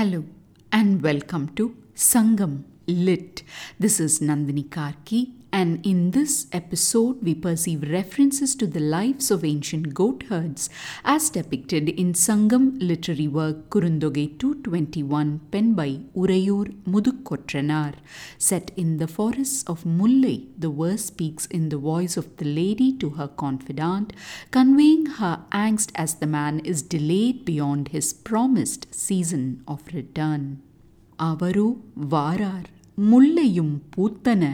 Hello and welcome to Sangam Lit. This is Nandini Karky, and in this episode, we perceive references to the lives of ancient goat herds as depicted in Sangam literary work Kurunthogai 221, penned by Urayur Mudukkotranar. Set in the forests of Mullai, the verse speaks in the voice of the lady to her confidant, conveying her angst as the man is delayed beyond his promised season of return. Avaru Varar முல்லையும் பூத்தன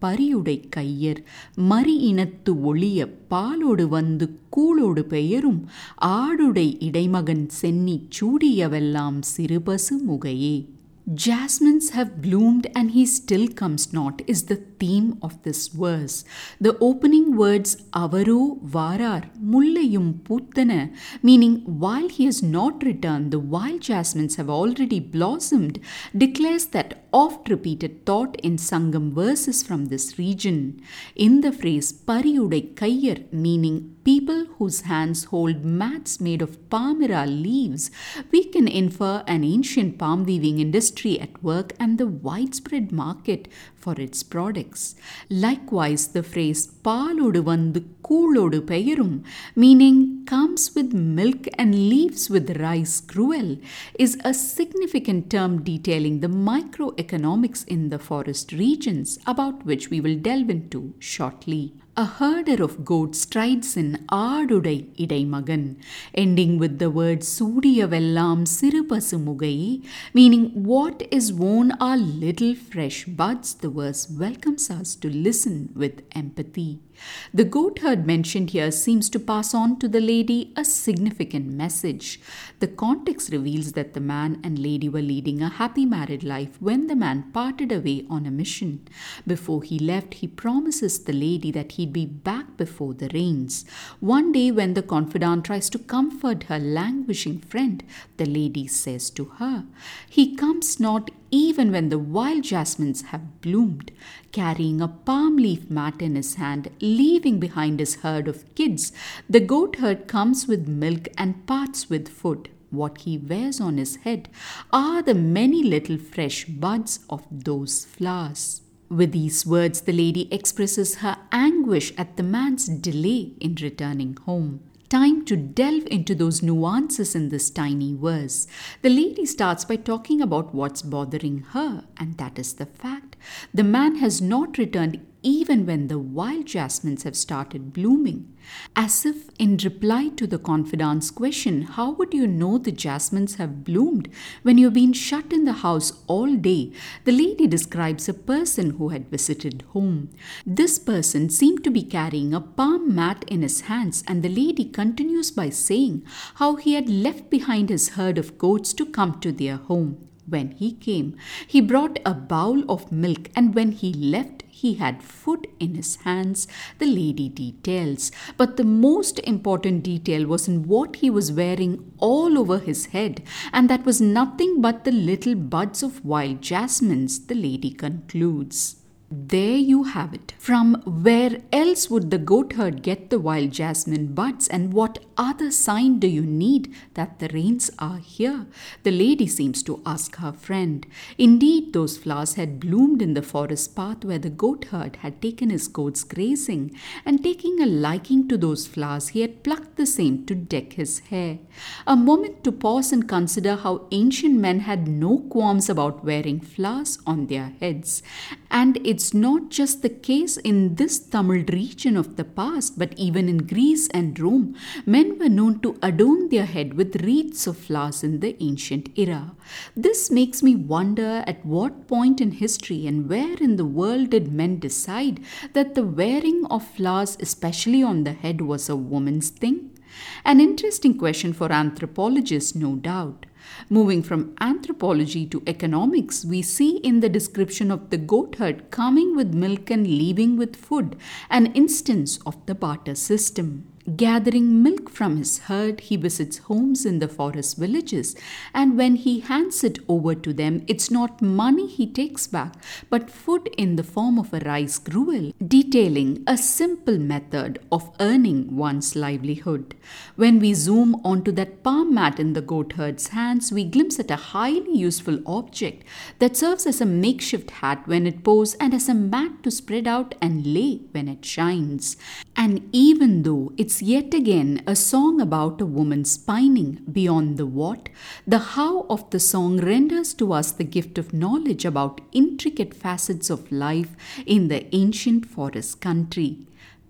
பரியுடை கையர் மரி இனத்து ஒளிய பாலோடு வந்து கூழோடு பெயரும் ஆடுடை இடைமகன் சென்னி சூடியவெல்லாம் சிறுபசு முகையே. Jasmines have bloomed and he still comes not is the theme of this verse. The opening words avaru varar mullayum puttana meaning while he has not returned the wild jasmines have already blossomed declares that oft repeated thought in Sangam verses from this region. In the phrase pariyudai kayyar meaning people whose hands hold mats made of palmyra leaves, we can infer an ancient palm weaving industry at work and the widespread market for its products. Likewise, the phrase பாலோடு வந்து கூளோடு பெயரும் meaning comes with milk and leaves with rice gruel is a significant term detailing the microeconomics in the forest regions, about which we will delve into shortly. A herder of goats strides in Aaduday Idaimagan, ending with the word Sudiyavellam Sirupasumugai, meaning what is worn are little fresh buds, the verse welcomes us to listen with empathy. The goat herd mentioned here seems to pass on to the lady a significant message. The context reveals that the man and lady were leading a happy married life when the man parted away on a mission. Before he left, he promises the lady that he'd be back before the rains. One day, when the confidant tries to comfort her languishing friend, the lady says to her, He comes not even when the wild jasmines have bloomed, carrying a palm leaf mat in his hand, leaving behind his herd of kids. The goat herd comes with milk and parts with food. What he wears on his head are the many little fresh buds of those flowers. With these words, the lady expresses her anguish at the man's delay in returning home. Time to delve into those nuances in this tiny verse. The lady starts by talking about what's bothering her, and that is the fact the man has not returned even when the wild jasmines have started blooming. As if in reply to the confidant's question, How would you know the jasmines have bloomed when you've been shut in the house all day? The lady describes a person who had visited home. This person seemed to be carrying a palm mat in his hands, and the lady continues by saying how he had left behind his herd of goats to come to their home. When he came, he brought a bowl of milk, and when he left, he had food in his hands, the lady details. But the most important detail was in what he was wearing all over his head, and that was nothing but the little buds of wild jasmines, the lady concludes. There you have it. From where else would the goat herd get the wild jasmine buds, and what other sign do you need that the rains are here? The lady seems to ask her friend. Indeed, those flowers had bloomed in the forest path where the goat herd had taken his goats grazing, and taking a liking to those flowers, he had plucked the same to deck his hair. A moment to pause and consider how ancient men had no qualms about wearing flowers on their heads, and it it's not just the case in this Tamil region of the past, but even in Greece and Rome, men were known to adorn their head with wreaths of flowers in the ancient era. This makes me wonder at what point in history and where in the world did men decide that the wearing of flowers, especially on the head, was a woman's thing? An interesting question for anthropologists, no doubt. Moving from anthropology to economics, we see in the description of the goat herd coming with milk and leaving with food an instance of the barter system. Gathering milk from his herd, he visits homes in the forest villages, and when he hands it over to them, it's not money he takes back, but food in the form of a rice gruel, detailing a simple method of earning one's livelihood. When we zoom onto that palm mat in the goat herd's hands, we glimpse at a highly useful object that serves as a makeshift hat when it pours and as a mat to spread out and lay when it shines. And even though it's yet again a song about a woman's pining beyond the what, the how of the song renders to us the gift of knowledge about intricate facets of life in the ancient forest country.